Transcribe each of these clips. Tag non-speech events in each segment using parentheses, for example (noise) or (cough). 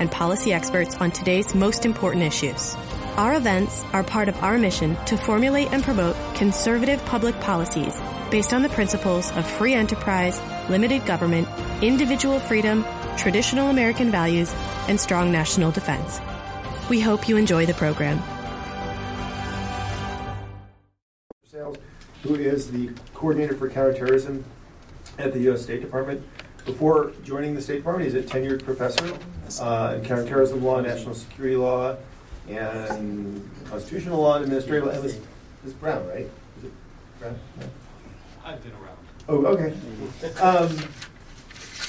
and policy experts on today's most important issues. Our events are part of our mission to formulate and promote conservative public policies based on the principles of free enterprise, limited government, individual freedom, traditional American values, and strong national defense. We hope you enjoy the program. Who is the coordinator for counterterrorism at the U.S. State Department. Before joining the State Department, he's a tenured professor uh, in counterterrorism law, national security law, and constitutional law and administrative law. It was, was Brown, right? Is it Brown? No? I've been around. Oh, okay. Um,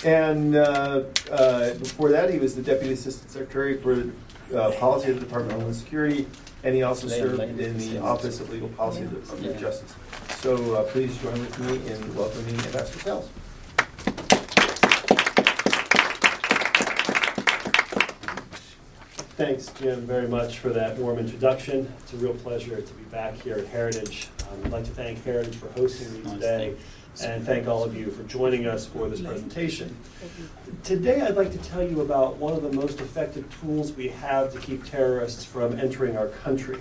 and uh, uh, before that, he was the Deputy Assistant Secretary for uh, Policy at the Department of Homeland Security, and he also served in the Office of Legal Policy at the Department of Justice. So uh, please join with me in welcoming Ambassador Sales. Thanks, Jim, very much for that warm introduction. It's a real pleasure to be back here at Heritage. Um, I'd like to thank Heritage for hosting me today and thank all of you for joining us for this presentation. Today, I'd like to tell you about one of the most effective tools we have to keep terrorists from entering our country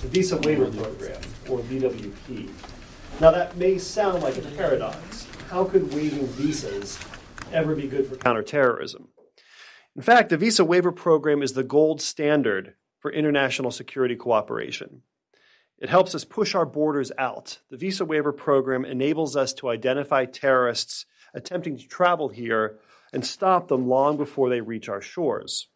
the Visa Waiver Program, or VWP. Now, that may sound like a paradox. How could waiving visas ever be good for counterterrorism? In fact, the Visa Waiver Program is the gold standard for international security cooperation. It helps us push our borders out. The Visa Waiver Program enables us to identify terrorists attempting to travel here and stop them long before they reach our shores.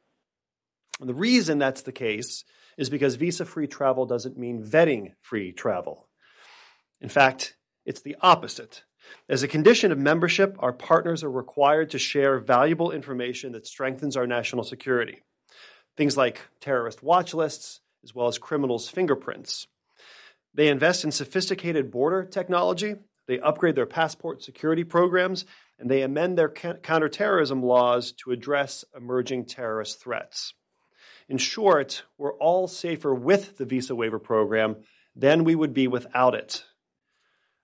And the reason that's the case is because visa free travel doesn't mean vetting free travel. In fact, it's the opposite. As a condition of membership, our partners are required to share valuable information that strengthens our national security. Things like terrorist watch lists, as well as criminals' fingerprints. They invest in sophisticated border technology, they upgrade their passport security programs, and they amend their counterterrorism laws to address emerging terrorist threats. In short, we're all safer with the visa waiver program than we would be without it.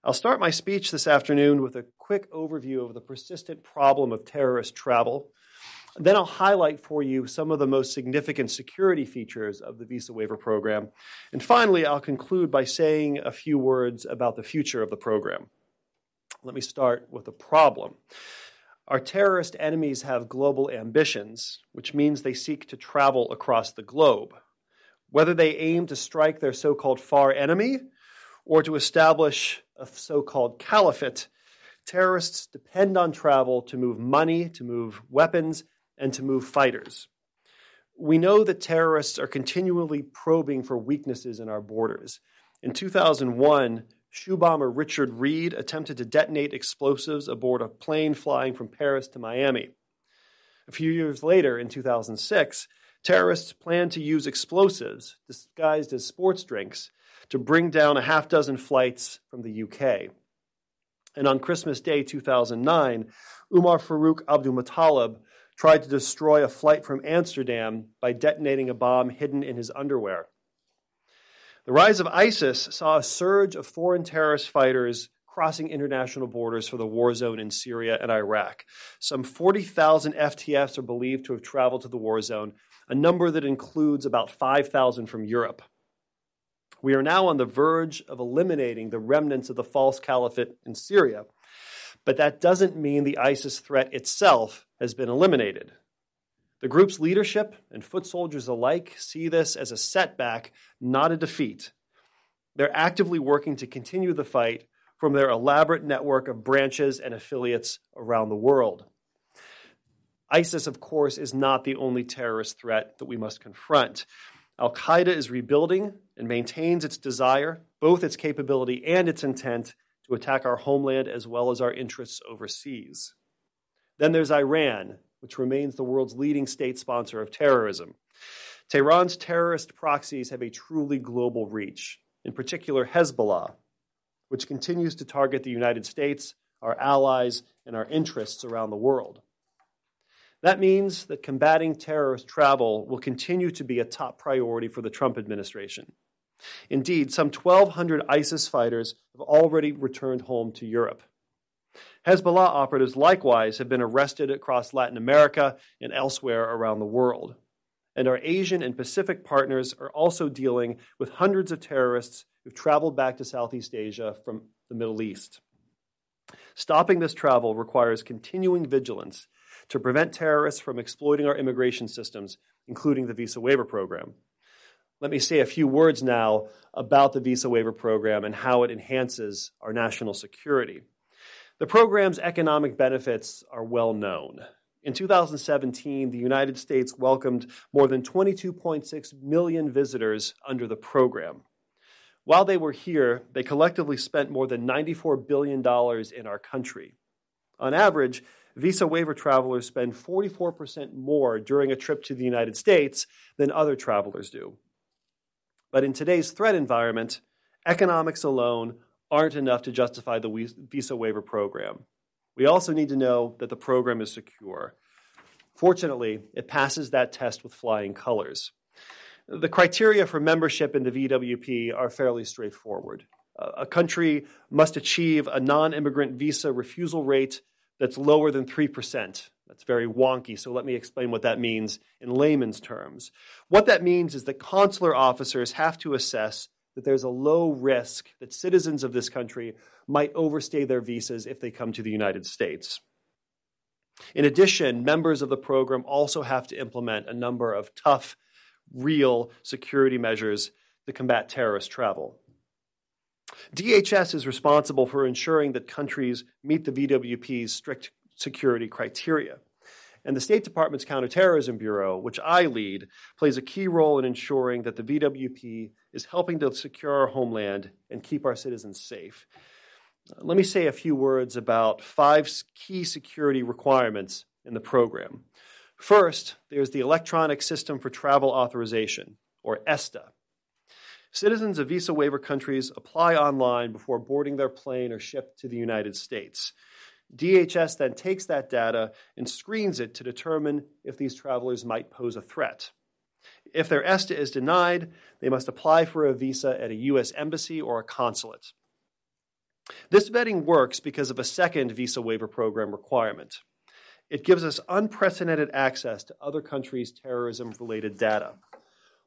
I'll start my speech this afternoon with a quick overview of the persistent problem of terrorist travel. Then I'll highlight for you some of the most significant security features of the visa waiver program. And finally, I'll conclude by saying a few words about the future of the program. Let me start with the problem. Our terrorist enemies have global ambitions, which means they seek to travel across the globe. Whether they aim to strike their so called far enemy or to establish a so called caliphate, terrorists depend on travel to move money, to move weapons, and to move fighters. We know that terrorists are continually probing for weaknesses in our borders. In 2001, shoe bomber Richard Reid attempted to detonate explosives aboard a plane flying from Paris to Miami. A few years later, in 2006, terrorists planned to use explosives disguised as sports drinks to bring down a half dozen flights from the UK. And on Christmas Day 2009, Umar Farouk Abdul tried to destroy a flight from Amsterdam by detonating a bomb hidden in his underwear. The rise of ISIS saw a surge of foreign terrorist fighters crossing international borders for the war zone in Syria and Iraq. Some 40,000 FTFs are believed to have traveled to the war zone, a number that includes about 5,000 from Europe. We are now on the verge of eliminating the remnants of the false caliphate in Syria. But that doesn't mean the ISIS threat itself has been eliminated. The group's leadership and foot soldiers alike see this as a setback, not a defeat. They're actively working to continue the fight from their elaborate network of branches and affiliates around the world. ISIS, of course, is not the only terrorist threat that we must confront. Al Qaeda is rebuilding and maintains its desire, both its capability and its intent, to attack our homeland as well as our interests overseas. Then there's Iran, which remains the world's leading state sponsor of terrorism. Tehran's terrorist proxies have a truly global reach, in particular Hezbollah, which continues to target the United States, our allies, and our interests around the world. That means that combating terrorist travel will continue to be a top priority for the Trump administration. Indeed, some 1,200 ISIS fighters have already returned home to Europe. Hezbollah operatives likewise have been arrested across Latin America and elsewhere around the world. And our Asian and Pacific partners are also dealing with hundreds of terrorists who've traveled back to Southeast Asia from the Middle East. Stopping this travel requires continuing vigilance to prevent terrorists from exploiting our immigration systems, including the visa waiver program. Let me say a few words now about the visa waiver program and how it enhances our national security. The program's economic benefits are well known. In 2017, the United States welcomed more than 22.6 million visitors under the program. While they were here, they collectively spent more than $94 billion in our country. On average, visa waiver travelers spend 44% more during a trip to the United States than other travelers do. But in today's threat environment, economics alone aren't enough to justify the visa waiver program. We also need to know that the program is secure. Fortunately, it passes that test with flying colors. The criteria for membership in the VWP are fairly straightforward. A country must achieve a non immigrant visa refusal rate that's lower than 3%. That's very wonky, so let me explain what that means in layman's terms. What that means is that consular officers have to assess that there's a low risk that citizens of this country might overstay their visas if they come to the United States. In addition, members of the program also have to implement a number of tough, real security measures to combat terrorist travel. DHS is responsible for ensuring that countries meet the VWP's strict security criteria. And the State Department's Counterterrorism Bureau, which I lead, plays a key role in ensuring that the VWP is helping to secure our homeland and keep our citizens safe. Let me say a few words about five key security requirements in the program. First, there's the Electronic System for Travel Authorization, or ESTA. Citizens of visa waiver countries apply online before boarding their plane or ship to the United States. DHS then takes that data and screens it to determine if these travelers might pose a threat. If their ESTA is denied, they must apply for a visa at a U.S. embassy or a consulate. This vetting works because of a second visa waiver program requirement. It gives us unprecedented access to other countries' terrorism related data.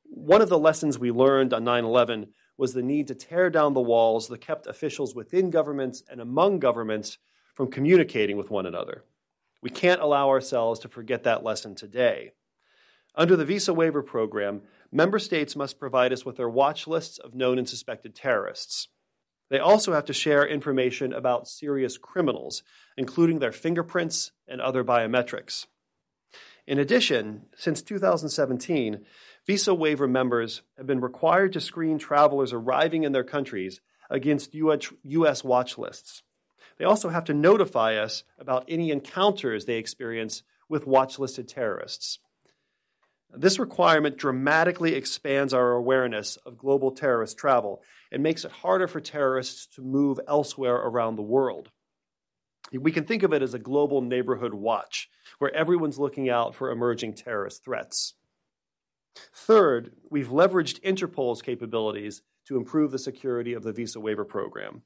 One of the lessons we learned on 9 11 was the need to tear down the walls that kept officials within governments and among governments from communicating with one another. We can't allow ourselves to forget that lesson today. Under the visa waiver program, member states must provide us with their watch lists of known and suspected terrorists. They also have to share information about serious criminals, including their fingerprints and other biometrics. In addition, since 2017, visa waiver members have been required to screen travelers arriving in their countries against U.S. watch lists. They also have to notify us about any encounters they experience with watch-listed terrorists. This requirement dramatically expands our awareness of global terrorist travel and makes it harder for terrorists to move elsewhere around the world. We can think of it as a global neighborhood watch, where everyone's looking out for emerging terrorist threats. Third, we've leveraged Interpol's capabilities to improve the security of the visa waiver program.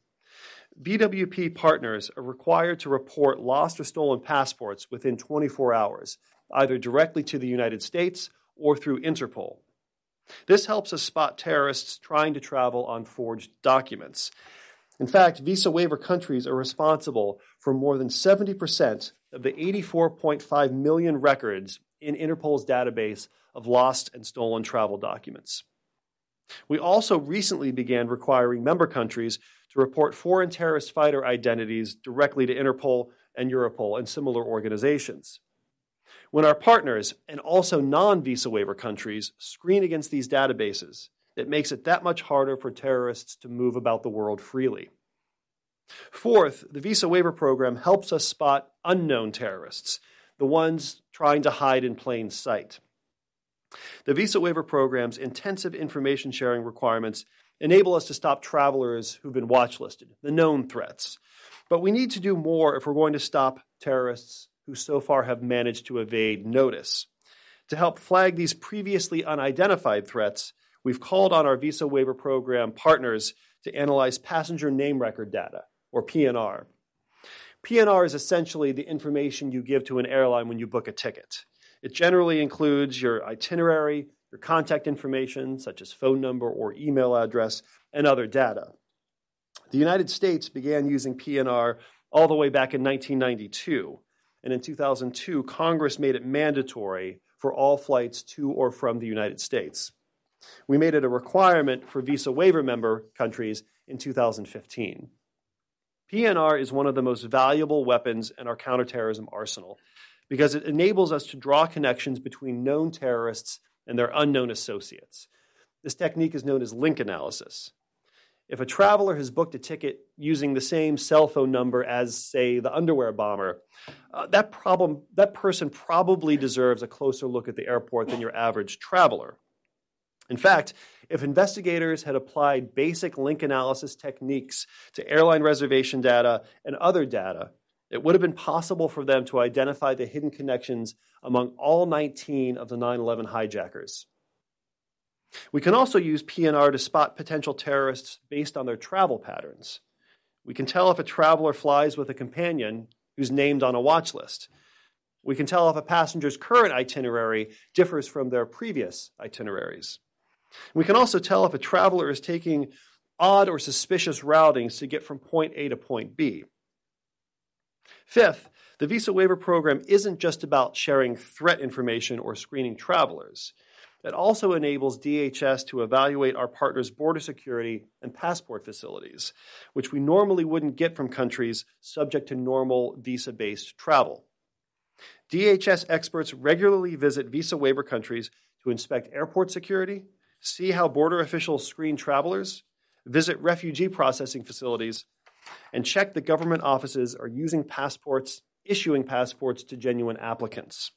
VWP partners are required to report lost or stolen passports within 24 hours, either directly to the United States or through Interpol. This helps us spot terrorists trying to travel on forged documents. In fact, visa waiver countries are responsible for more than 70% of the 84.5 million records in Interpol's database of lost and stolen travel documents. We also recently began requiring member countries to report foreign terrorist fighter identities directly to Interpol and Europol and similar organizations. When our partners and also non visa waiver countries screen against these databases, it makes it that much harder for terrorists to move about the world freely. Fourth, the visa waiver program helps us spot unknown terrorists. the ones trying to hide in plain sight. The visa waiver program's intensive information sharing requirements enable us to stop travelers who've been watchlisted, the known threats. But we need to do more if we're going to stop terrorists who so far have managed to evade notice. To help flag these previously unidentified threats, we've called on our visa waiver program partners to analyze passenger name record data, or PNR. PNR is essentially the information you give to an airline when you book a ticket. It generally includes your itinerary, your contact information, such as phone number or email address, and other data. The United States began using PNR all the way back in 1992, and in 2002, Congress made it mandatory for all flights to or from the United States. We made it a requirement for visa waiver member countries in 2015. PNR is one of the most valuable weapons in our counterterrorism arsenal because it enables us to draw connections between known terrorists and their unknown associates. This technique is known as link analysis. If a traveler has booked a ticket using the same cell phone number as, say, the underwear bomber, uh, that, problem, that person probably deserves a closer look at the airport than your average traveler. In fact, if investigators had applied basic link analysis techniques to airline reservation data and other data, it would have been possible for them to identify the hidden connections among all 19 of the 9 11 hijackers. We can also use PNR to spot potential terrorists based on their travel patterns. We can tell if a traveler flies with a companion who's named on a watch list. We can tell if a passenger's current itinerary differs from their previous itineraries. We can also tell if a traveler is taking odd or suspicious routings to get from point A to point B. Fifth, the visa waiver program isn't just about sharing threat information or screening travelers. It also enables DHS to evaluate our partners' border security and passport facilities, which we normally wouldn't get from countries subject to normal visa based travel. DHS experts regularly visit visa waiver countries to inspect airport security, see how border officials screen travelers, visit refugee processing facilities, and check that government offices are using passports, issuing passports to genuine applicants.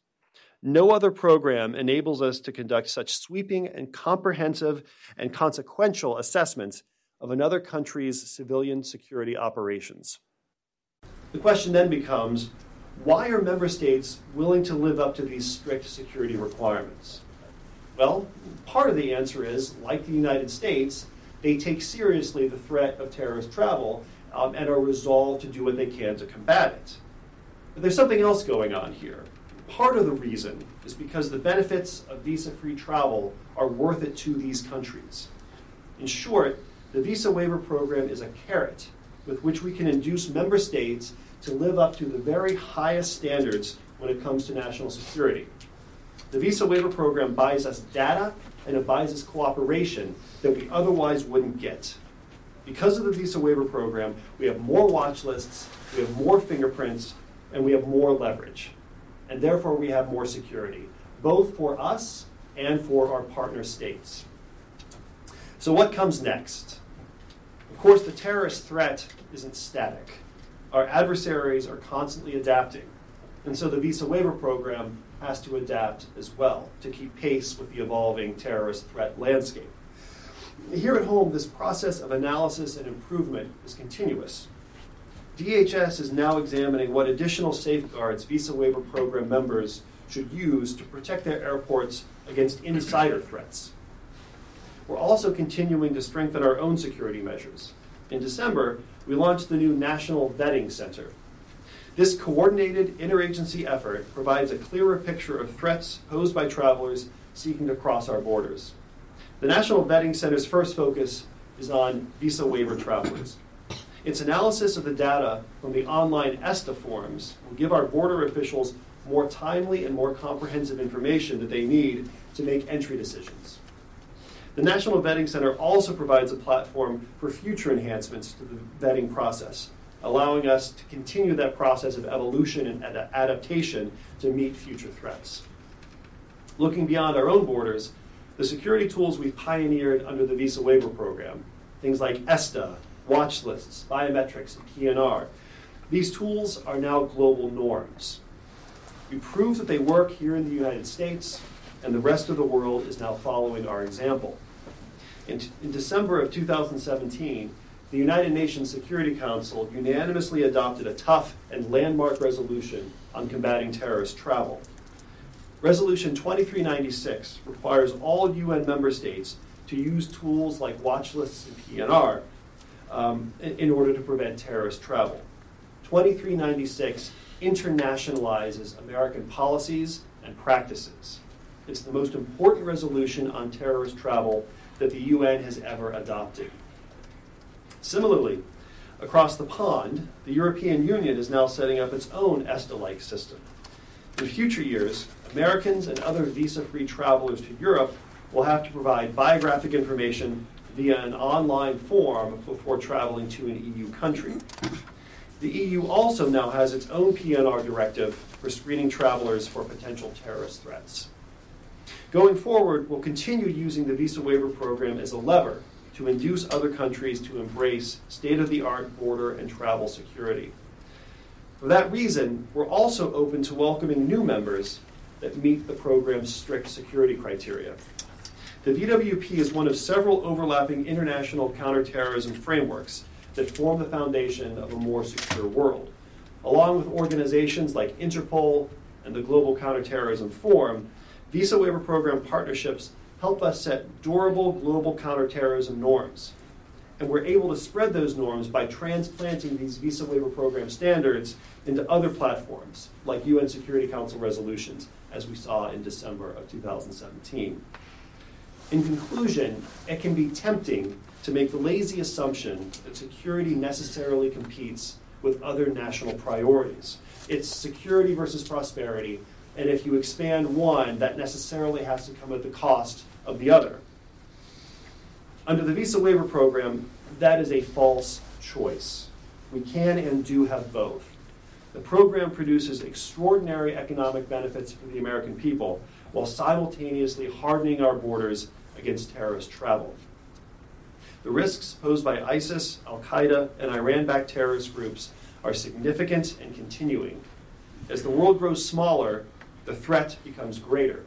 No other program enables us to conduct such sweeping and comprehensive and consequential assessments of another country's civilian security operations. The question then becomes why are member states willing to live up to these strict security requirements? Well, part of the answer is like the United States, they take seriously the threat of terrorist travel um, and are resolved to do what they can to combat it. But there's something else going on here. Part of the reason is because the benefits of visa free travel are worth it to these countries. In short, the visa waiver program is a carrot with which we can induce member states to live up to the very highest standards when it comes to national security. The visa waiver program buys us data and it buys us cooperation that we otherwise wouldn't get. Because of the visa waiver program, we have more watch lists, we have more fingerprints, and we have more leverage and therefore we have more security, both for us and for our partner states. So, what comes next? Of course, the terrorist threat isn't static. Our adversaries are constantly adapting, and so the visa waiver program has to adapt as well to keep pace with the evolving terrorist threat landscape. Here at home, this process of analysis and improvement is continuous. DHS is now examining what additional safeguards Visa Waiver Program members should use to protect their airports against insider threats. We're also continuing to strengthen our own security measures. In December, we launched the new National Vetting Center. This coordinated interagency effort provides a clearer picture of threats posed by travelers seeking to cross our borders. The National Vetting Center's first focus is on visa waiver travelers. Its analysis of the data from the online ESTA forms will give our border officials more timely and more comprehensive information that they need to make entry decisions. The National Vetting Center also provides a platform for future enhancements to the vetting process, allowing us to continue that process of evolution and adaptation to meet future threats. Looking beyond our own borders, the security tools we pioneered under the Visa Waiver Program, things like ESTA, watch lists, biometrics, and PNR. These tools are now global norms. We proved that they work here in the United States, and the rest of the world is now following our example. In, in December of 2017, the United Nations Security Council unanimously adopted a tough and landmark resolution on combating terrorist travel. Resolution 2396 requires all UN member states to use tools like watch lists and PNR um, in, in order to prevent terrorist travel. 2396 internationalizes American policies and practices. It's the most important resolution on terrorist travel that the UN has ever adopted. Similarly, across the pond, the European Union is now setting up its own ESTA like system. In future years, Americans and other visa free travelers to Europe will have to provide biographic information via an online form before traveling to an EU country. The EU also now has its own PNR directive for screening travelers for potential terrorist threats. Going forward, we'll continue using the visa waiver program as a lever to induce other countries to embrace state of the art border and travel security. For that reason, we're also open to welcoming new members that meet the program's strict security criteria. The VWP is one of several overlapping international counterterrorism frameworks that form the foundation of a more secure world. Along with organizations like Interpol and the Global Counterterrorism Forum, Visa Waiver Program partnerships help us set durable global counterterrorism norms. And we're able to spread those norms by transplanting these visa waiver program standards into other platforms, like UN Security Council resolutions, as we saw in December of 2017. In conclusion, it can be tempting to make the lazy assumption that security necessarily competes with other national priorities. It's security versus prosperity, and if you expand one, that necessarily has to come at the cost of the other. Under the visa waiver program, that is a false choice. We can and do have both. The program produces extraordinary economic benefits for the American people while simultaneously hardening our borders against terrorist travel. The risks posed by ISIS, Al Qaeda, and Iran backed terrorist groups are significant and continuing. As the world grows smaller, the threat becomes greater.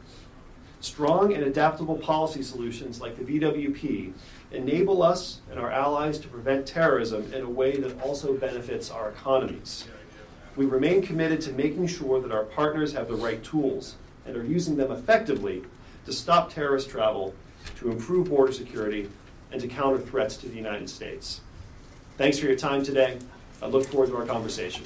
Strong and adaptable policy solutions like the VWP enable us and our allies to prevent terrorism in a way that also benefits our economies. We remain committed to making sure that our partners have the right tools and are using them effectively to stop terrorist travel, to improve border security, and to counter threats to the United States. Thanks for your time today. I look forward to our conversation.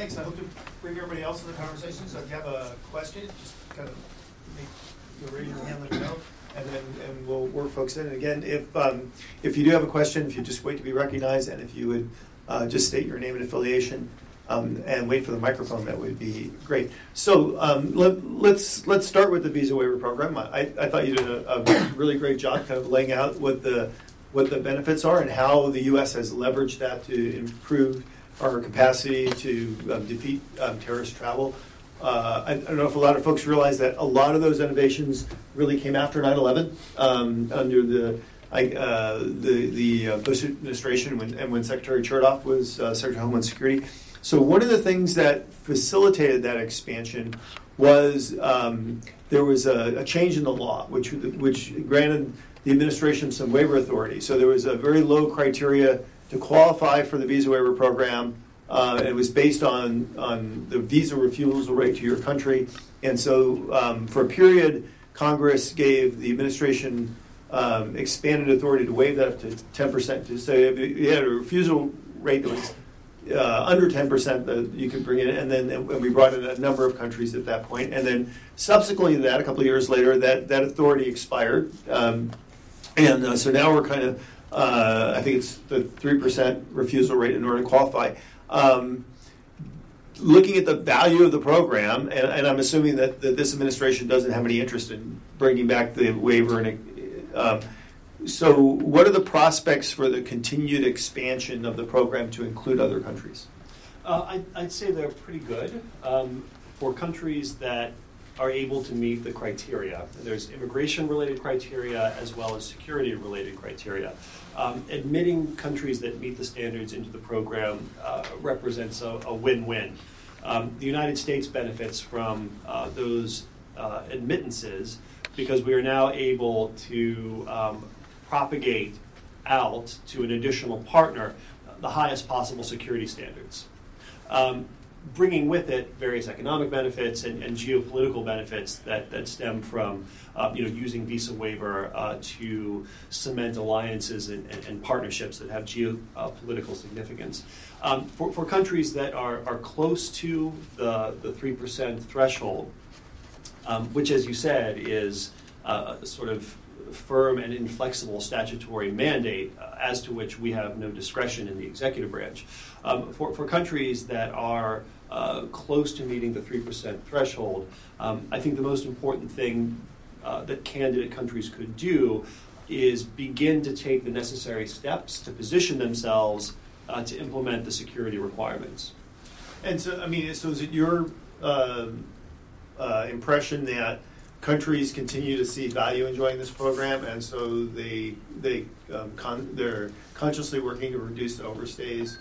Thanks. I hope to bring everybody else in the conversation. So if you have a question, just kind of make, you raise your hand, let me know, and then and we'll work folks in. And again, if um, if you do have a question, if you just wait to be recognized, and if you would uh, just state your name and affiliation. Um, and wait for the microphone. That would be great. So um, let, us let's, let's start with the visa waiver program. I, I thought you did a, a, really great job, kind of laying out what the what the benefits are and how the U.S. has leveraged that to improve our capacity to um, defeat um, terrorist travel. Uh, I, I, don't know if a lot of folks realize that a lot of those innovations really came after 9/11 um, under the uh, the, the uh, Bush administration when, and when Secretary Chertoff was uh, Secretary of Homeland Security. So one of the things that facilitated that expansion was um, there was a, a, change in the law, which which granted the administration some waiver authority. So there was a very low criteria to qualify for the visa waiver program. Uh, it was based on, on the visa refusal rate to your country. And so, um, for a period, Congress gave the administration um, expanded authority to waive that up to 10%. To say if you had a refusal rate that was uh, under 10% that you could bring in, and then and we brought in a number of countries at that point. And then subsequently to that, a couple of years later, that, that authority expired. Um, and uh, so now we're kind of uh, I think it's the 3% refusal rate in order to qualify. Um, looking at the value of the program, and, and I'm assuming that, that, this administration doesn't have any interest in bringing back the waiver. And um, so, what are the prospects for the continued expansion of the program to include other countries? Uh, I, would say they're pretty good um, for countries that are able to meet the criteria. There's immigration related criteria as well as security related criteria. Um, admitting countries that meet the standards into the program uh, represents a, a win win. Um, the United States benefits from uh, those uh, admittances because we are now able to um, propagate out to an additional partner the highest possible security standards. Um, bringing with it various economic benefits and, and geopolitical benefits that, that stem from uh, you know, using visa waiver uh, to cement alliances and, and, and, partnerships that have geopolitical significance. Um, for, for countries that are, are close to the, the 3% threshold, um, which, as you said, is uh, sort of firm and inflexible statutory mandate uh, as to which we have no discretion in the executive branch. Um, for, for countries that are uh, close to meeting the 3% threshold, um, I think the most important thing uh, that candidate countries could do is begin to take the necessary steps to position themselves uh, to implement the security requirements. And so, I mean, so is it your uh, uh, impression that countries continue to see value in joining this program, and so they they um, con- they're consciously working to reduce the overstays,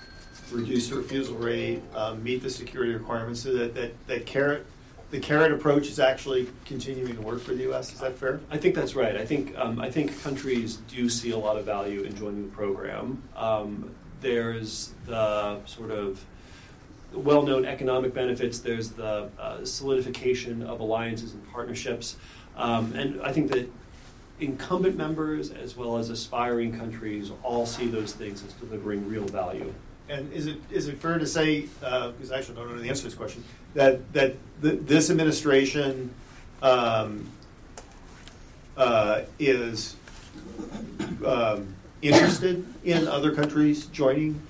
reduce the refusal rate, um, meet the security requirements, so that that, that carrot the carrot approach is actually continuing to work for the U.S. Is that fair? I think that's right. I think um, I think countries do see a lot of value in joining the program. Um, there's the sort of well-known economic benefits. There's the uh, solidification of alliances and partnerships, um, and I think that incumbent members as well as aspiring countries all see those things as delivering real value. And is it is it fair to say, because uh, I actually don't know the answer to this question, that that this administration um, uh, is um, interested in other countries joining?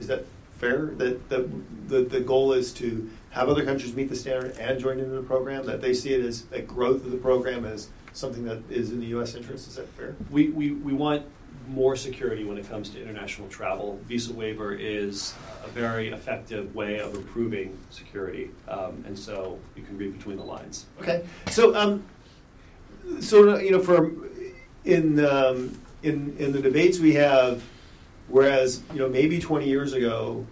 Is that fair? That, that the, the goal is to have other countries meet the standard and join into the program, that they see it as a growth of the program as something that is in the U.S. interest. Is that fair? We, we, we want more security when it comes to international travel. Visa waiver is a very effective way of improving security, um, and so you can read between the lines. Okay, so um, so you know, for in um, in in the debates we have Whereas, you know, maybe 20 years ago,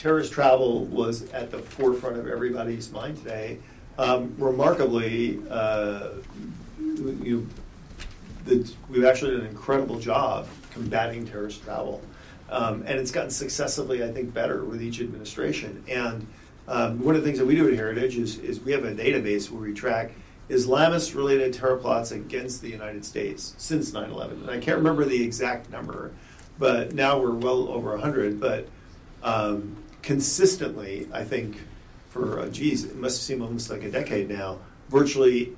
terrorist travel was at the forefront of everybody's mind today. Um, remarkably, uh, you, the, we've actually done an incredible job combating terrorist travel. Um, and it's gotten successively, I think, better with each administration. And um, one of the things that we do at Heritage is, is we have a database where we track Islamist related terror plots against the United States since 9 11. And I can't remember the exact number, but now we're well over 100. But um, consistently, I think, for, uh, geez, it must seem almost like a decade now, virtually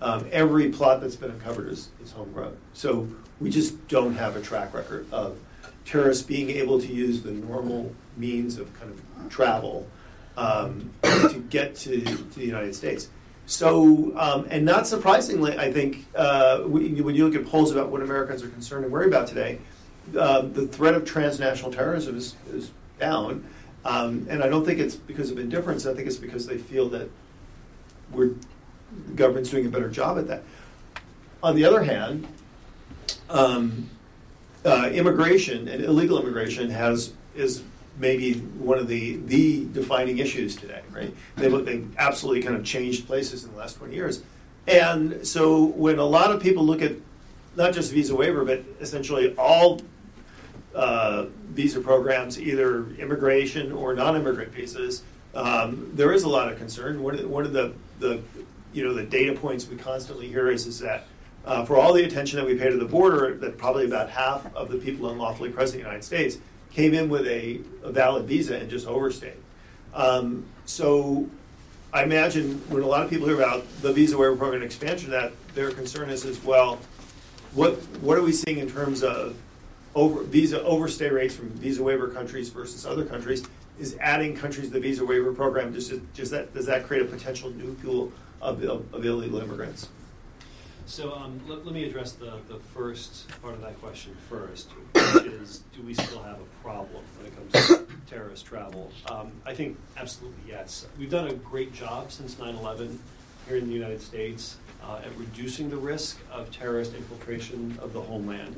um, every plot that's been uncovered is, is homegrown. So we just don't have a track record of terrorists being able to use the normal means of kind of travel um, to get to, to, the United States. So, um, and not surprisingly, I think uh, when you look at polls about what Americans are concerned and worried about today, uh, the threat of transnational terrorism is, is down. Um, and I don't think it's because of indifference. I think it's because they feel that we're, the government's doing a better job at that. On the other hand, um, uh, immigration and illegal immigration has is maybe one of the the defining issues today, right? They've, they've absolutely kind of changed places in the last 20 years. And so when a lot of people look at not just visa waiver, but essentially all uh, visa programs, either immigration or non-immigrant visas, um, there is a lot of concern. One of the, one of the, the you know the data points we constantly hear is is that uh, for all the attention that we pay to the border, that probably about half of the people unlawfully present in the United States came in with a, a valid visa and just overstayed. Um, so I imagine when a lot of people hear about the visa waiver program expansion, that their concern is as well, what what are we seeing in terms of over, visa overstay rates from visa waiver countries versus other countries is adding countries to the visa waiver program. Does, does, that, does that create a potential new pool of, of, of illegal immigrants? So um, let, let, me address the, the first part of that question first, which is do we still have a problem when it comes to terrorist travel? Um, I think absolutely yes. We've done a great job since 9 11 here in the United States uh, at reducing the risk of terrorist infiltration of the homeland.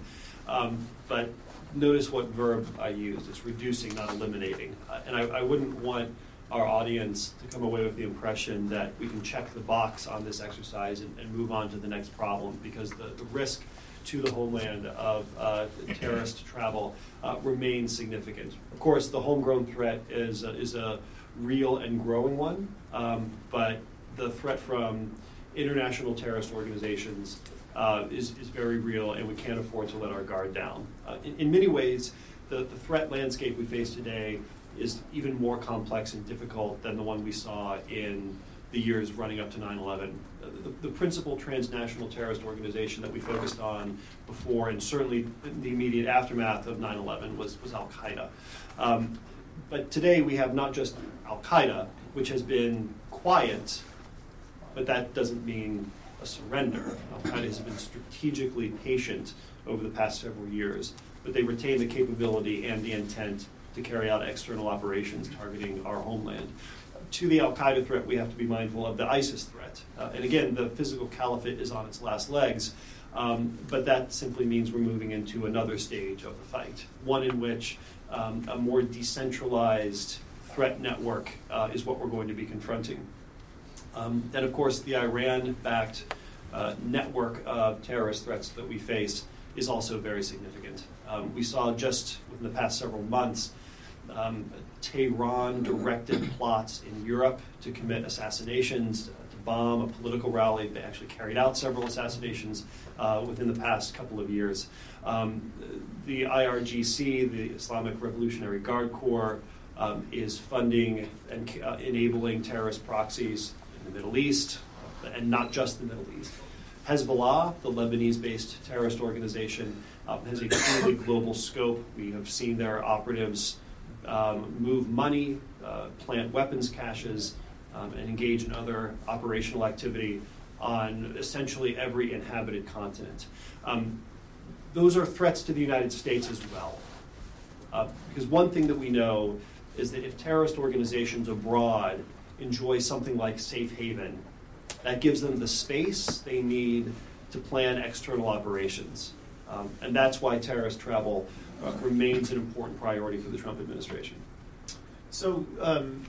Um, but notice what verb I used. It's reducing, not eliminating. Uh, and I, I, wouldn't want our audience to come away with the impression that we can check the box on this exercise and, and move on to the next problem because the, the risk to the homeland of uh, terrorist travel uh, remains significant. Of course, the homegrown threat is a, is a real and growing one, um, but the threat from international terrorist organizations uh, is, is very real, and we can't afford to let our guard down. Uh, in, in, many ways, the, the threat landscape we face today is even more complex and difficult than the one we saw in the years running up to 9 11. Uh, the, the, principal transnational terrorist organization that we focused on before, and certainly the immediate aftermath of 9 11, was, was Al Qaeda. Um, but today we have not just Al Qaeda, which has been quiet, but that doesn't mean a surrender. Al Qaeda has been strategically patient over the past several years, but they retain the capability and the intent to carry out external operations targeting our homeland. To the Al Qaeda threat, we have to be mindful of the ISIS threat. Uh, and again, the physical caliphate is on its last legs, um, but that simply means we're moving into another stage of the fight, one in which um, a more decentralized threat network uh, is what we're going to be confronting. Um, and of course, the Iran backed uh, network of terrorist threats that we face is also very significant. Um, we saw just within the past several months um, Tehran directed plots in Europe to commit assassinations, uh, to bomb a political rally. They actually carried out several assassinations uh, within the past couple of years. Um, the IRGC, the Islamic Revolutionary Guard Corps, um, is funding and uh, enabling terrorist proxies the Middle East, and not just the Middle East. Hezbollah, the Lebanese based terrorist organization, um, has a truly global scope. We have seen their operatives um, move money, uh, plant weapons caches, um, and engage in other operational activity on essentially every inhabited continent. Um, those are threats to the United States as well. Uh, because one thing that we know is that if terrorist organizations abroad enjoy something like safe haven. That gives them the space they need to plan external operations. Um, and that's why terrorist travel uh, remains an important priority for the Trump administration. So, um,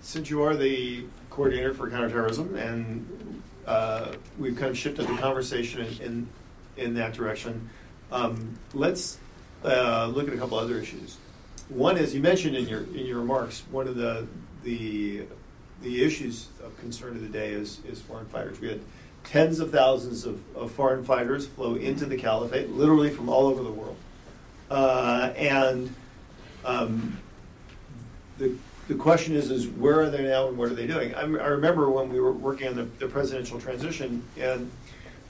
since you are the coordinator for counterterrorism, and uh, we've kind of shifted the conversation in, in, in that direction, um, let's uh, look at a couple other issues. One is you mentioned in your in your remarks one of the the the issues of concern of the day is, is foreign fighters. We had tens of thousands of, of foreign fighters flow into the caliphate, literally from all over the world. Uh, and um, the, the question is, is where are they now and what are they doing? I, I remember when we were working on the, the presidential transition and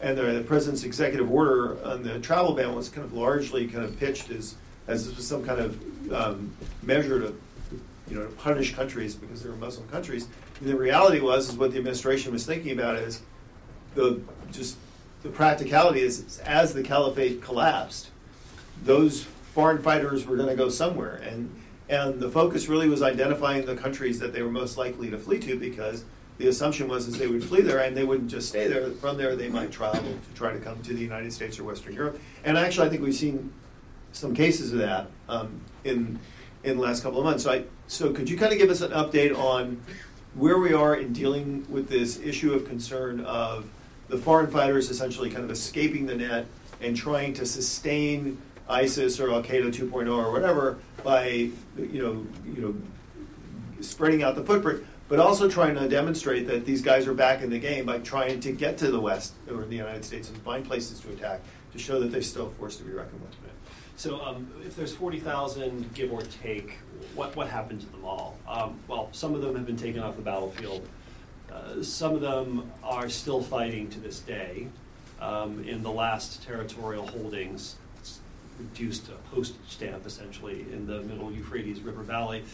and the, the, president's executive order on the travel ban was kind of largely kind of pitched as as this was some kind of um, measure to you know, to punish countries because they were Muslim countries. And the reality was, is what the administration was thinking about is the just the practicality is as the caliphate collapsed, those foreign fighters were going to go somewhere, and and the focus really was identifying the countries that they were most likely to flee to because the assumption was is they would flee there and they wouldn't just stay there. From there, they might travel to try to come to the United States or Western Europe. And actually, I think we've seen some cases of that um, in in the last couple of months. So, I, so could you kind of give us an update on where we are in dealing with this issue of concern of the foreign fighters essentially kind of escaping the net and trying to sustain ISIS or Al Qaeda 2.0 or whatever by you know you know spreading out the footprint, but also trying to demonstrate that these guys are back in the game by trying to get to the West or the United States and find places to attack to show that they're still a force to be reckoned with. So um, if there's 40,000, give or take, what, what happened to them all? Um, well, some of them have been taken off the battlefield. Uh, some of them are still fighting to this day. Um, in the last territorial holdings, reduced to a postage stamp essentially in the middle Euphrates River Valley.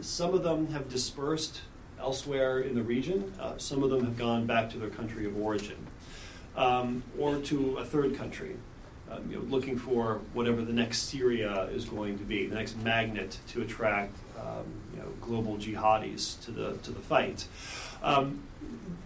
Some of them have dispersed elsewhere in the region. Uh, some of them have gone back to their country of origin um, or to a third country um, you know, looking for whatever the next Syria is going to be, the next magnet to attract um, you know, global jihadis to the, to the fight. Um,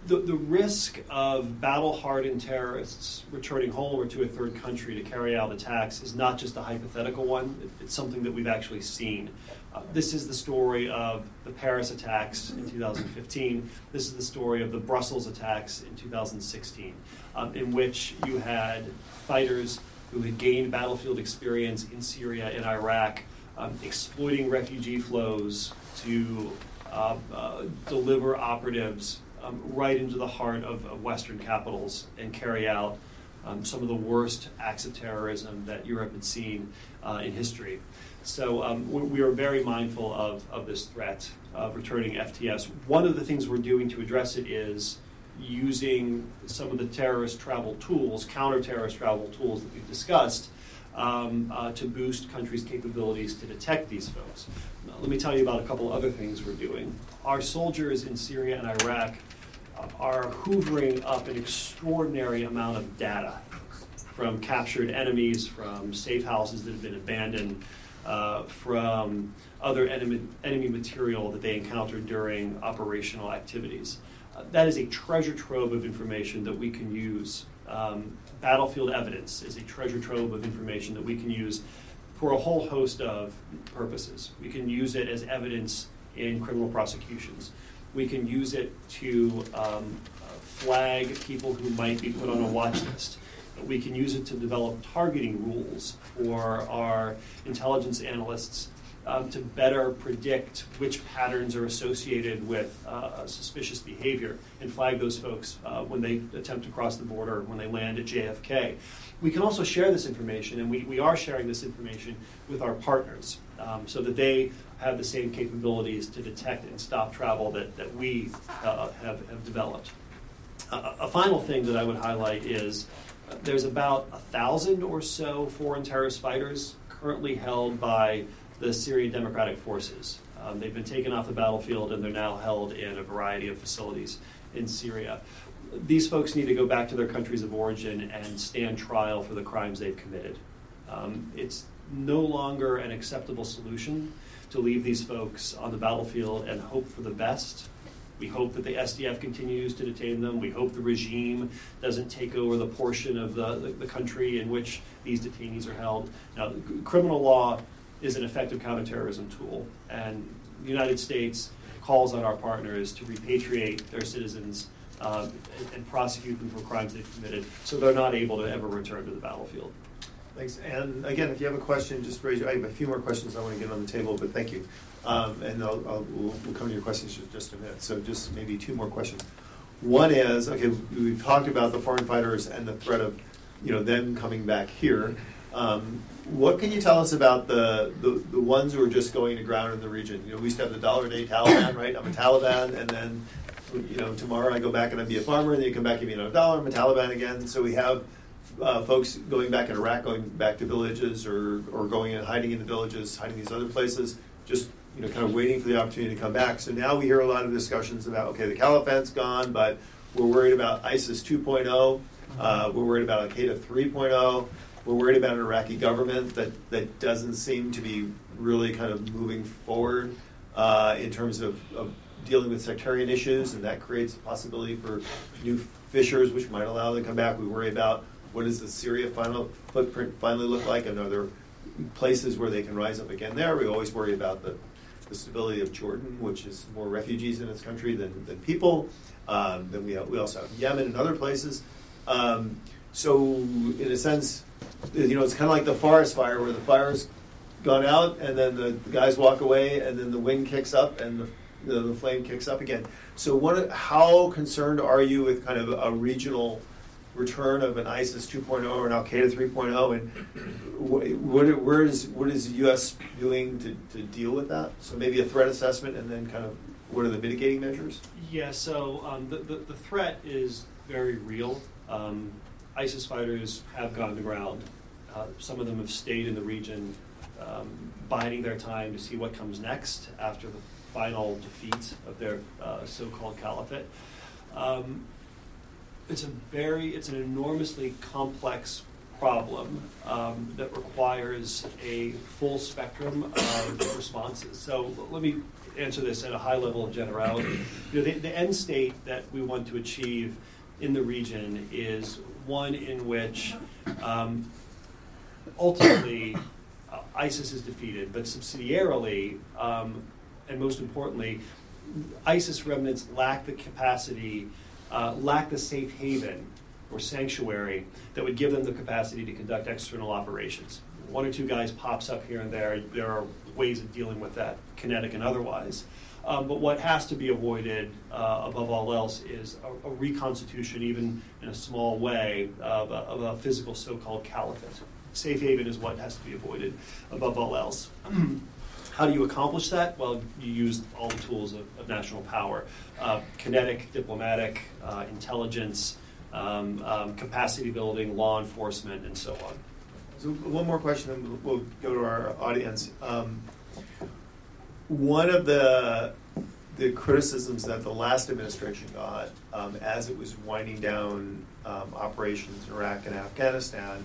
the, the risk of battle hardened terrorists returning home or to a third country to carry out attacks is not just a hypothetical one, it, it's something that we've actually seen. Uh, this is the story of the Paris attacks in 2015. This is the story of the Brussels attacks in 2016, um, in which you had fighters who had gained battlefield experience in Syria and Iraq, um, exploiting refugee flows to uh, uh, deliver operatives um, right into the heart of, of, Western capitals and carry out um, some of the worst acts of terrorism that Europe had seen uh, in history. So um, we, we, are very mindful of, of this threat of returning FTFs. One of the things we're doing to address it is using some of the terrorist travel tools, counter-terrorist travel tools that we've discussed, um, uh, to boost countries' capabilities to detect these folks. Now, let me tell you about a couple other things we're doing. Our soldiers in Syria and Iraq uh, are hoovering up an extraordinary amount of data from captured enemies, from safe houses that have been abandoned, uh, from other enemy, enemy material that they encountered during operational activities. That is a treasure trove of information that we can use. Um, battlefield evidence is a treasure trove of information that we can use for a whole host of purposes. We can use it as evidence in criminal prosecutions. We can use it to um, flag people who might be put on a watch list we can use it to develop targeting rules for our intelligence analysts um, to better predict which patterns are associated with uh, suspicious behavior and flag those folks uh, when they attempt to cross the border, when they land at JFK. We can also share this information, and we, we are sharing this information with our partners um, so that they have the same capabilities to detect and stop travel that, that we uh, have, have developed. a final thing that I would highlight is there's about a thousand or so foreign terrorist fighters currently held by the Syrian Democratic Forces. Um, they've been taken off the battlefield and they're now held in a variety of facilities in Syria. These folks need to go back to their countries of origin and stand trial for the crimes they've committed. Um, it's no longer an acceptable solution to leave these folks on the battlefield and hope for the best we hope that the SDF continues to detain them. We hope the regime doesn't take over the portion of the, the, the country in which these detainees are held. Now, criminal law is an effective counterterrorism tool, and the United States calls on our partners to repatriate their citizens um, and, and prosecute them for crimes they've committed so they're not able to ever return to the battlefield. Thanks. And again, if you have a question, just raise your, I have a few more questions I want to get on the table, but thank you. Um, and I'll, I'll, we'll, we'll come to your questions in just a minute. So just maybe two more questions. One is, okay, we've talked about the foreign fighters and the threat of, you know, them coming back here. Um, what can you tell us about the, the, the ones who are just going to ground in the region? You know, we used to have the dollar a day Taliban, right? I'm a Taliban, and then, you know, tomorrow I go back and I be a farmer, and then you come back and be another dollar, I'm a Taliban again. So we have uh, folks going back in Iraq, going back to villages, or, or going and hiding in the villages, hiding these other places, just you know, kind of waiting for the opportunity to come back. So now we hear a lot of discussions about, okay, the caliphate's gone, but we're worried about ISIS 2.0. Uh, we're worried about Al Qaeda 3.0. We're worried about an Iraqi government that, that doesn't seem to be really kind of moving forward uh, in terms of, of dealing with sectarian issues, and that creates a possibility for new fissures, which might allow them to come back. We worry about what does the Syria final footprint finally look like, and are there places where they can rise up again there? We always worry about the the stability of Jordan, which is more refugees in its country than, than people. Um, then we, we also have Yemen and other places. Um, so, in a sense, you know, it's kind of like the forest fire where the fire's gone out and then the, the guys walk away and then the wind kicks up and the, the, the flame kicks up again. So, what, how concerned are you with kind of a regional return of an ISIS 2.0 or an Al Qaeda 3.0, and what, what, where is what is the U.S. doing to, to deal with that? So maybe a threat assessment, and then kind of what are the mitigating measures? Yeah, so um, the, the, the threat is very real. Um, ISIS fighters have gone to ground. Uh, some of them have stayed in the region, um, biding their time to see what comes next after the final defeat of their uh, so-called caliphate. Um, it's a very it's an enormously complex problem um, that requires a full spectrum of responses. So let me answer this at a high level of generality. You know, the, the end state that we want to achieve in the region is one in which um, ultimately uh, ISIS is defeated, but subsidiarily, um, and most importantly, ISIS remnants lack the capacity, uh, lack the safe haven or sanctuary that would give them the capacity to conduct external operations. One or two guys pops up here and there. There are ways of dealing with that, kinetic and otherwise. Um, but what has to be avoided uh, above all else is a, a, reconstitution, even in a small way, of a, of a physical so called caliphate. Safe haven is what has to be avoided above all else. (clears throat) How do you accomplish that? Well, you use all the tools of, of national power uh, kinetic, diplomatic, uh, intelligence, um, um, capacity building, law enforcement, and so on. So, one more question, and we'll go to our audience. One of the the criticisms that the last administration got um, as it was winding down um, operations in Iraq and Afghanistan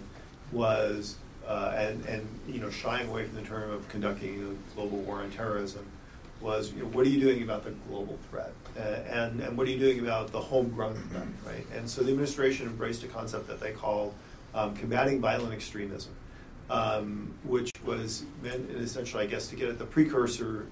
was uh, and and you know shying away from the term of conducting a global war on terrorism was you know, what are you doing about the global threat? Uh, and and what are you doing about the homegrown threat right? And so the administration embraced a concept that they called um, combating violent extremism um, which was meant essentially I guess to get at the precursor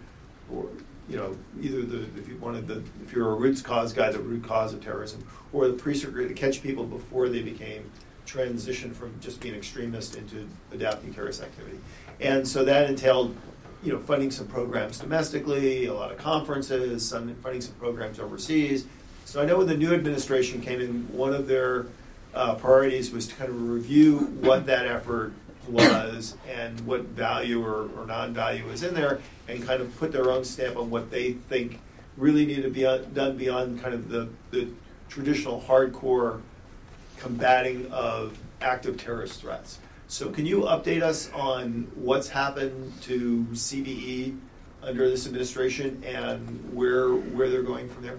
or you know either the if you wanted the if you're a roots cause guy the root cause of terrorism or the precursor to catch people before they became transition from just being extremist into adapting terrorist activity. And so that entailed, you know, funding some programs domestically, a lot of conferences, some funding some programs overseas. So I know when the new administration came in, one of their uh, priorities was to kind of review what that effort was and what value or, or non-value is in there, and kind of put their own stamp on what they think really needed to be done beyond kind of the, the traditional hardcore combating of active terrorist threats. So, can you update us on what's happened to CVE under this administration and where where they're going from there?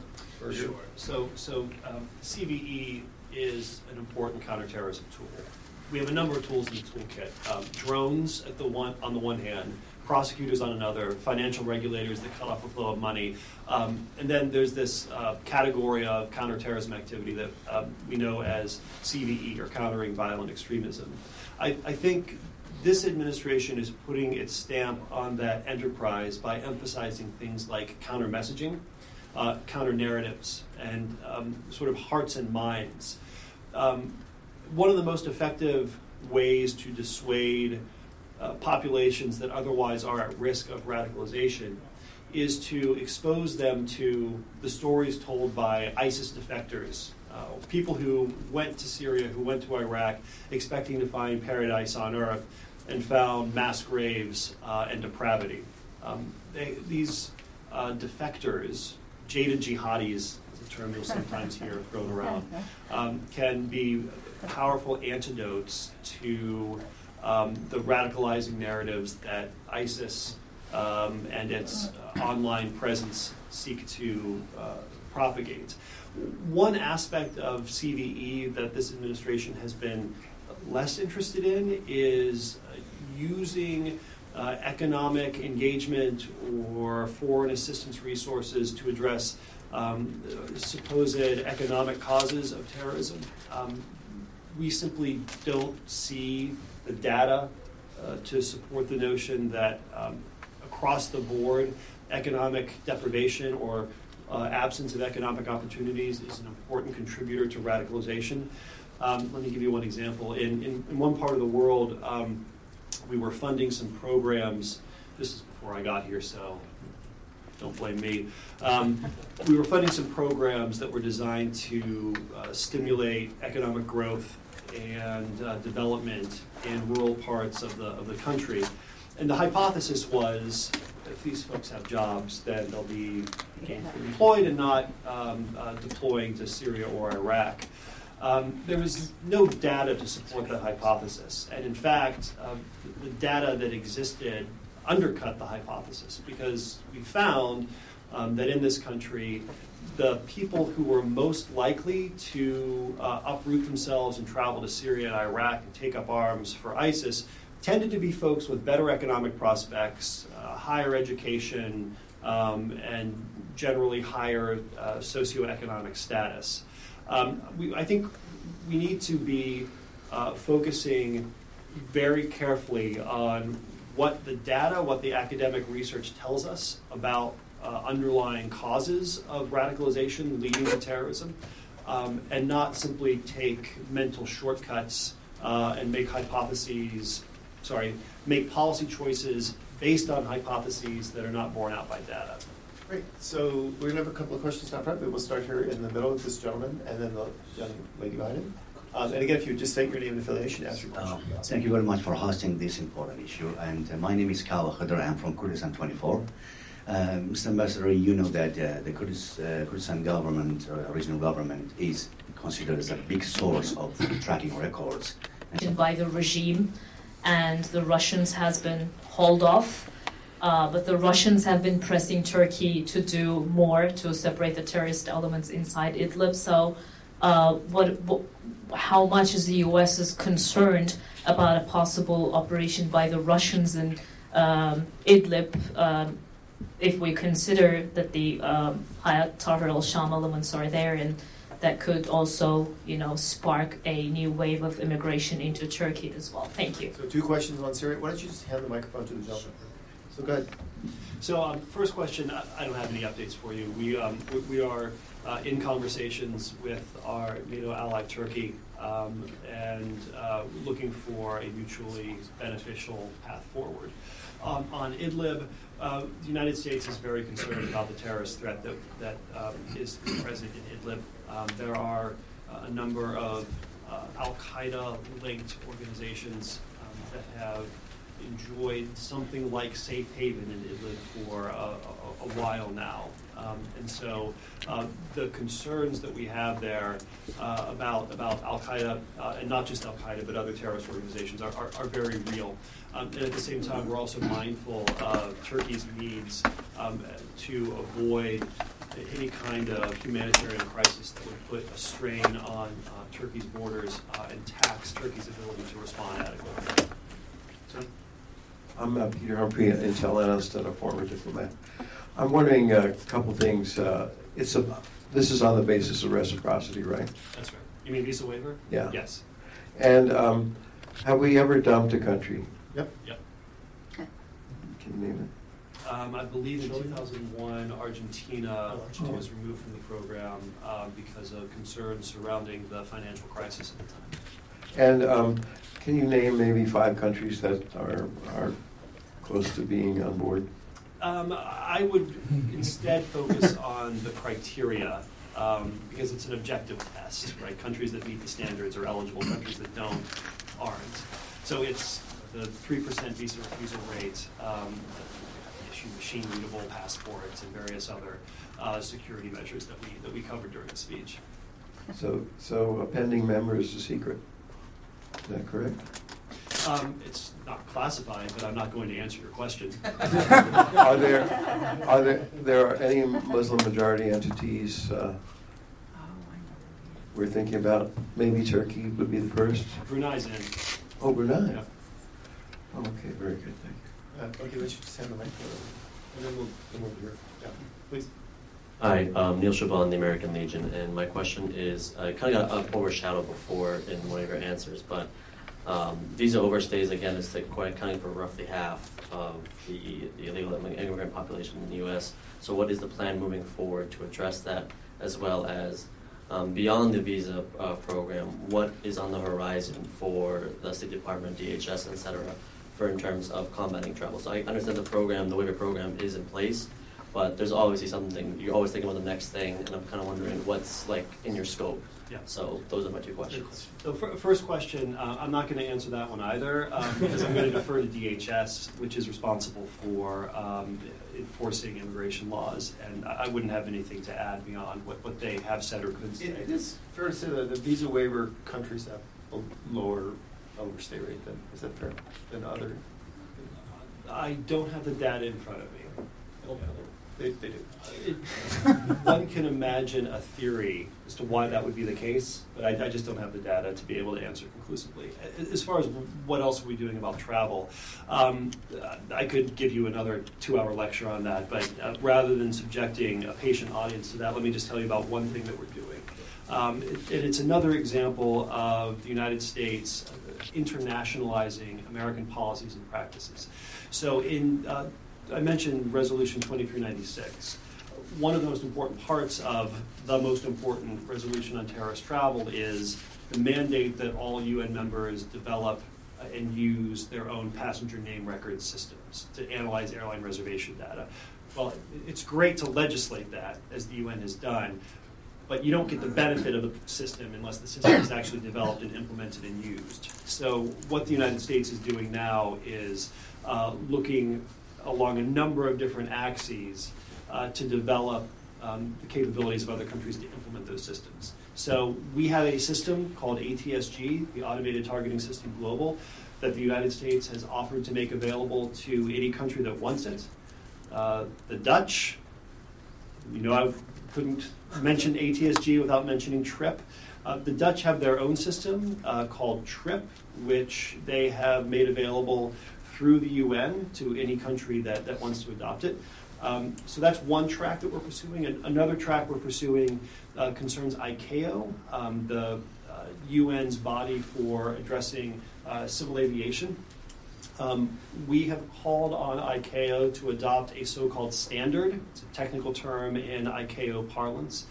Sure. So, so um, CVE is an important counterterrorism tool. We have a number of tools in the toolkit. Um, drones, at the one on the one hand, prosecutors on another, financial regulators that cut off the flow of money. Um, and then there's this uh, category of counterterrorism activity that um, we know as CVE, or countering violent extremism. I, I, think this administration is putting its stamp on that enterprise by emphasizing things like counter messaging, uh, counter narratives, and um, sort of hearts and minds. Um, one of the most effective ways to dissuade uh, populations that otherwise are at risk of radicalization is to expose them to the stories told by ISIS defectors, uh, people who went to Syria, who went to Iraq, expecting to find paradise on earth, and found mass graves uh, and depravity. Um, they, these uh, defectors, jaded jihadis, is a term you'll sometimes hear thrown around, (laughs) um, can be powerful antidotes to um, the radicalizing narratives that ISIS um, and its online presence seek to uh, propagate. One aspect of CVE that this administration has been less interested in is uh, using uh, economic engagement or foreign assistance resources to address um, supposed economic causes of terrorism. Um, we simply don't see the data uh, to support the notion that um, across the board, economic deprivation or uh, absence of economic opportunities is an important contributor to radicalization. Um, let me give you one example. In, in, in one part of the world, um, we were funding some programs. This is before I got here, so don't blame me. Um, we were funding some programs that were designed to uh, stimulate economic growth and uh, development in rural parts of the, of the country. And the hypothesis was if these folks have jobs, then they'll be gainfully employed and not um, uh, deploying to Syria or Iraq. Um, there was no data to support that hypothesis. And in fact, uh, the data that existed undercut the hypothesis because we found um, that in this country, the people who were most likely to uh, uproot themselves and travel to Syria and Iraq and take up arms for ISIS tended to be folks with better economic prospects, uh, higher education, um, and generally higher uh, socioeconomic status. Um, we, I think we need to be uh, focusing very carefully on what the data, what the academic research tells us about uh, underlying causes of radicalization leading to terrorism, um, and not simply take mental shortcuts uh, and make hypotheses, sorry, make policy choices based on hypotheses that are not borne out by data. Great. So we're going to have a couple of questions down front, but we'll start here in the middle with this gentleman and then the young lady behind him. Um, and again, if you would just state your name and affiliation, ask your question. Uh, thank you very much for hosting this important issue. And uh, my name is Kawa Khadr. I'm from Kurdistan 24. Uh, Mr. Ambassador, you know that uh, the Kurdis, uh, Kurdistan government, or regional government, is considered as a big source of (coughs) tracking records. By the regime, and the Russians has been hauled off. Uh, but the Russians have been pressing Turkey to do more to separate the terrorist elements inside Idlib. So, uh, what, what, how much is the U.S. is concerned about a possible operation by the Russians in um, Idlib? Um, if we consider that the um, Hayat Tahrir al-Sham elements are there and that could also, you know, spark a new wave of immigration into Turkey as well. Thank you. So two questions on Syria. Why don't you just hand the microphone to the gentleman? So go ahead. So, um, first question, I, I don't have any updates for you. We, um, we, we are uh, in conversations with our NATO ally Turkey um, and uh, looking for a mutually beneficial path forward. Um, on Idlib, uh, the United States is very concerned about the terrorist threat that, that um, is present in Idlib. Um, there are uh, a number of uh, Al Qaeda linked organizations um, that have enjoyed something like safe haven in Idlib for a, a, a while now. Um, and so uh, the concerns that we have there uh, about, about Al Qaeda, uh, and not just Al Qaeda, but other terrorist organizations, are, are, are very real. Um, and at the same time, we're also mindful of Turkey's needs um, to avoid any kind of humanitarian crisis that would put a strain on uh, Turkey's borders uh, and tax Turkey's ability to respond adequately. So, I'm uh, Peter Humphrey, an intel analyst and a former diplomat. I'm wondering a couple things. Uh, it's a, this is on the basis of reciprocity, right? That's right. You mean visa waiver? Yeah. Yes. And um, have we ever dumped a country? Yep. Yep. Can you name Um, I believe in 2001, Argentina Oh, Argentina. was removed from the program uh, because of concerns surrounding the financial crisis at the time. it? And um, can you name maybe five countries that are, are close to being on board? Um, I would instead focus on the criteria um, because it's an objective test, right? Countries that meet the standards are eligible, countries that don't aren't. So it's the 3% visa refusal rate, um, issue machine readable passports, and various other uh, security measures that we, that we covered during the speech. So, so a pending member is a secret. Is that correct? Um, it's not classified, but I'm not going to answer your question. Are there, are there, there are any Muslim majority entities uh, we're thinking about? Maybe Turkey would be the first. Brunei's in. Oh, Brunei. Yeah. Okay, very good, thank you. Uh, okay, let's just hand the microphone. And then we'll come over here. Yeah, please. Hi, I'm Neil Chabon, the American Legion, and my question is uh, kind of got overshadowed before in one of your answers, but um, visa overstays again is like quite accounting for roughly half of the, the illegal immigrant population in the U.S. So, what is the plan moving forward to address that, as well as um, beyond the visa uh, program? What is on the horizon for the State Department, DHS, et cetera, for in terms of combating travel? So, I understand the program, the waiver program, is in place but there's obviously something you're always thinking about the next thing, and I'm kind of wondering what's like in your scope. Yeah. So those are my two questions. So fir- first question, uh, I'm not going to answer that one either um, (laughs) because I'm going to defer to DHS, which is responsible for um, enforcing immigration laws, and I I wouldn't have anything to add beyond what, what they have said or could say. It it is fair to say that the visa waiver countries have a lower overstay rate than, is that fair, than other? I don't have the data in front of me. They, they do. One can imagine a theory as to why that would be the case, but I, I just don't have the data to be able to answer conclusively. As far as what else are we doing about travel, um, I could give you another two-hour lecture on that, but uh, rather than subjecting a patient audience to that, let me just tell you about one thing that we're doing. Um, and it's another example of the United States internationalizing American policies and practices. So in, uh, I mentioned Resolution 2396. One of the most important parts of the most important resolution on terrorist travel is the mandate that all UN members develop and use their own passenger name record systems to analyze airline reservation data. Well, it's great to legislate that, as the UN has done, but you don't get the benefit of the system unless the system is actually developed and implemented and used. So what the United States is doing now is uh, looking along a number of different axes uh, to develop um, the capabilities of other countries to implement those systems. So we have a system called ATSG, the Automated Targeting System Global, that the United States has offered to make available to any country that wants it. Uh, the Dutch, you know, I couldn't mention ATSG without mentioning TRIP. Uh, the Dutch have their own system uh, called TRIP, which they have made available through the UN to any country that, that wants to adopt it. Um, so that's one track that we're pursuing. And another track we're pursuing uh, concerns ICAO, um, the uh, UN's body for addressing uh, civil aviation. Um, we have called on ICAO to adopt a so-called standard. It's a technical term in ICAO parlance.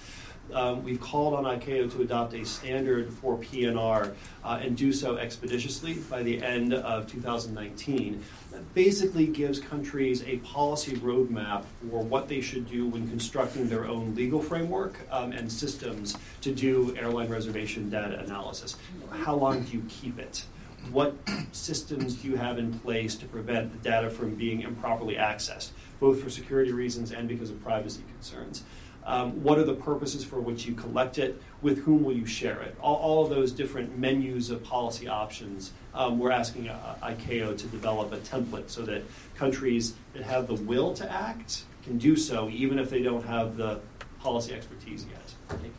Um, we've called on ICAO to adopt a standard for PNR uh, and do so expeditiously by the end of 2019. That basically gives countries a policy roadmap for what they should do when constructing their own legal framework um, and systems to do airline reservation data analysis. How long do you keep it? what systems do you have in place to prevent the data from being improperly accessed, both for security reasons and because of privacy concerns? Um, what are the purposes for which you collect it? With whom will you share it? All, all of those different menus of policy options. Um, we're asking uh, ICAO to develop a template so that countries that have the will to act can do so, even if they don't have the policy expertise yet. Thank you.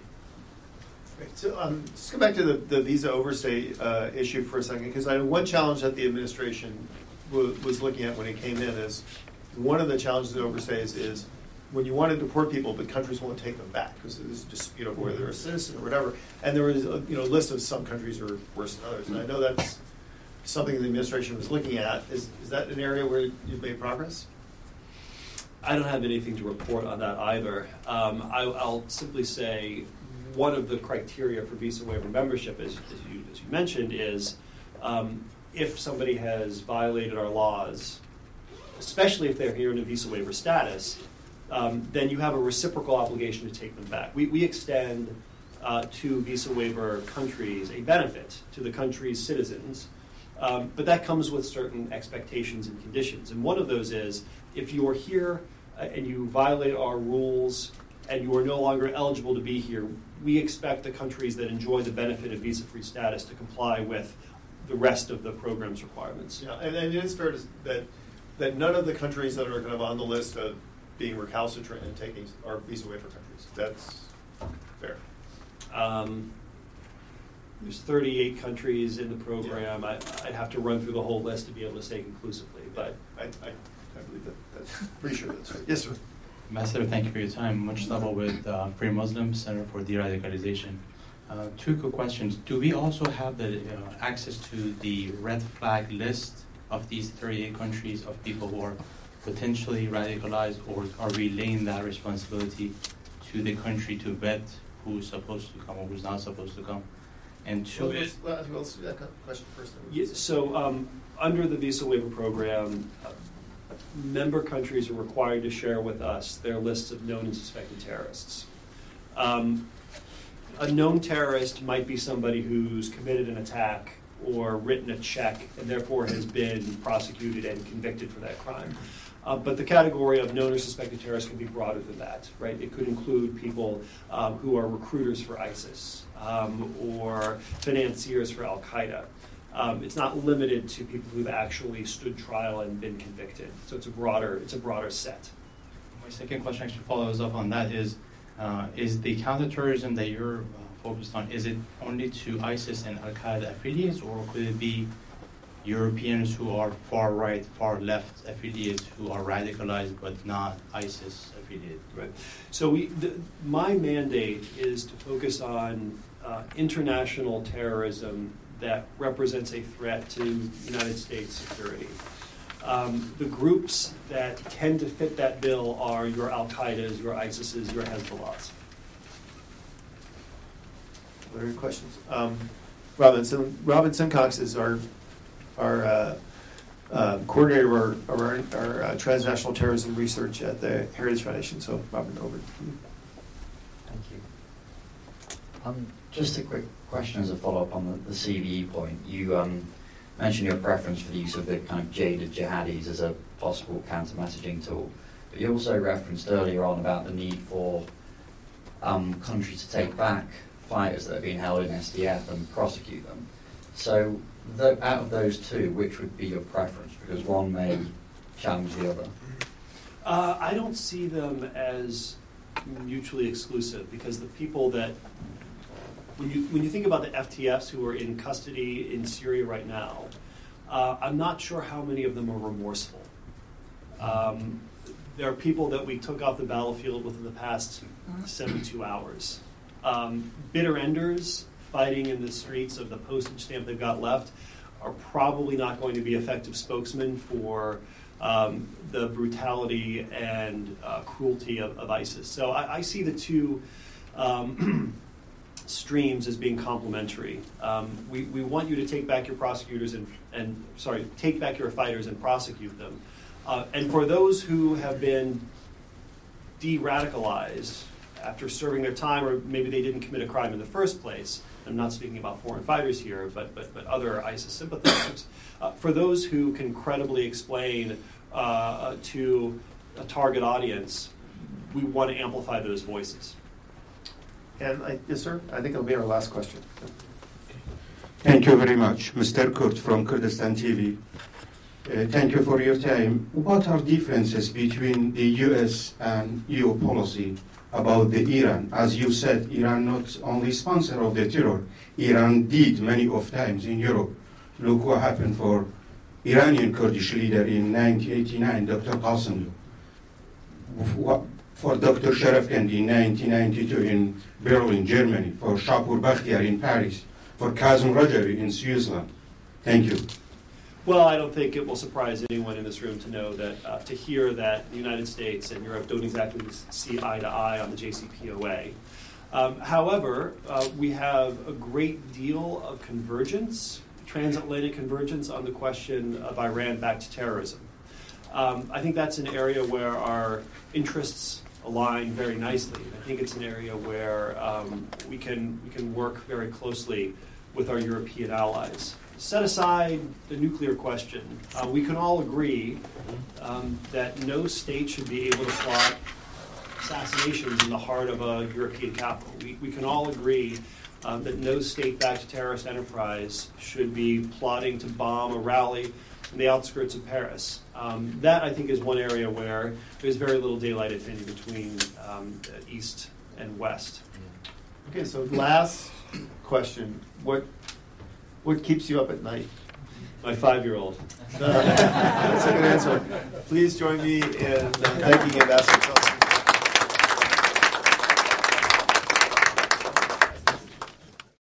Great. So um, just go back to the, the visa overstay uh, issue for a second, because I know one challenge that the administration w- was looking at when it came in is one of the challenges of overstays is when you want to deport people, but countries won't take them back because there's a dispute over whether they're a citizen or whatever. And there was a you know list of some countries are worse than others, and I know that's something the administration was looking at. Is is that an area where you've made progress? I don't have anything to report on that either. Um, I, I'll simply say one of the criteria for visa waiver membership, as, as, you, as you mentioned, is um, if somebody has violated our laws, especially if they're here in a visa waiver status, um, then you have a reciprocal obligation to take them back. We, we extend uh, to visa waiver countries a benefit to the country's citizens, um, but that comes with certain expectations and conditions. And one of those is if you are here uh, and you violate our rules and you are no longer eligible to be here, we expect the countries that enjoy the benefit of visa free status to comply with the rest of the program's requirements. Yeah, and, and it is fair to, that that none of the countries that are kind of on the list of being recalcitrant and taking are visa waiver countries. That's fair. Um, there's 38 countries in the program. I, I'd have to run through the whole list to be able to say conclusively, but I, I, I believe that. That's pretty sure that's right. Yes, sir. Ambassador, thank you for your time. Much love with uh, Free Muslim Center for De-Radicalization. Uh, two quick questions. Do we also have the uh, access to the red flag list of these 38 countries of people who are potentially radicalized, or are we laying that responsibility to the country to vet who's supposed to come or who's not supposed to come? And two, Well, let's, well, let's do that question first. then. Yeah, so um, under the visa waiver program, uh, member countries are required to share with us their lists of known and suspected terrorists. Um, a known terrorist might be somebody who's committed an attack or written a check and therefore has been prosecuted and convicted for that crime. Uh, but the category of known or suspected terrorists can be broader than that, right? It could include people um, who are recruiters for ISIS um, or financiers for Al Qaeda. Um, it's not limited to people who've actually stood trial and been convicted. So it's a broader, it's a broader set. my second question actually follows up on that is, uh, is the counterterrorism that you're uh, focused on, is it only to ISIS and Al-Qaeda affiliates, or could it be Europeans who are far right, far left affiliates who are radicalized but not ISIS affiliated? Right. So we, the, my mandate is to focus on uh, international terrorism that represents a threat to United States security. Um, the groups that tend to fit that bill are your Al Qaeda's, your ISIS's, your Hezbollah's. Other questions? Um, Robinson, Robin Simcox is our, our uh, uh, coordinator of our, of our, our uh, transnational terrorism research at the Heritage Foundation. So, Robert, over to you. Thank you. Um, just a quick question as a follow-up on the, the CVE point. You um, mentioned your preference for the use of the kind of jaded jihadis as a possible counter-messaging tool, but you also referenced earlier on about the need for um, countries to take back fighters that are being held in SDF and prosecute them. So, the, out of those two, which would be your preference? Because one may challenge the other. Uh, I don't see them as mutually exclusive because the people that when you when you think about the FTFs who are in custody in Syria right now, uh, I'm not sure how many of them are remorseful. Um, there are people that we took off the battlefield within the past 72 hours. Um, bitter enders fighting in the streets of the postage stamp they've got left are probably not going to be effective spokesmen for um, the brutality and uh, cruelty of, of, ISIS. So I, I see the two um, (clears throat) streams as being complementary. Um, we, we want you to take back your prosecutors and, and sorry, take back your fighters and prosecute them. Uh, and for those who have been de-radicalized after serving their time, or maybe they didn't commit a crime in the first place. I'm not speaking about foreign fighters here, but but, but other ISIS sympathizers. Uh, for those who can credibly explain uh, to a target audience, we want to amplify those voices. And I, yes, sir. I think it'll be our last question. Thank you very much, Mr. Kurt from Kurdistan TV. Uh, thank you for your time. What are differences between the U.S. and EU policy about the Iran? As you said, Iran not only sponsor of the terror, Iran did many of times in Europe. Look what happened for Iranian Kurdish leader in 1989, Dr. Qasem. For Dr. Sharafkandi in 1992 in Berlin, Germany. For Shapur Bakhtiar in Paris. For Kazem Rajavi in Switzerland. Thank you. Well, I don't think it will surprise anyone in this room to know that, uh, to hear that the United States and Europe don't exactly see eye to eye on the JCPOA. Um, however, uh, we have a great deal of convergence, transatlantic convergence, on the question of Iran backed terrorism. Um, I think that's an area where our interests align very nicely. I think it's an area where um, we can we can work very closely with our European allies set aside the nuclear question, uh, we can all agree um, that no state should be able to plot assassinations in the heart of a European capital. We, we can all agree um, that no state backed terrorist enterprise should be plotting to bomb a rally in the outskirts of Paris. Um, that, I think, is one area where there's very little daylight, if any, between um, East and West. Okay, so last question. What what keeps you up at night? My five-year-old. (laughs) That's a good answer. Please join me in thanking Ambassador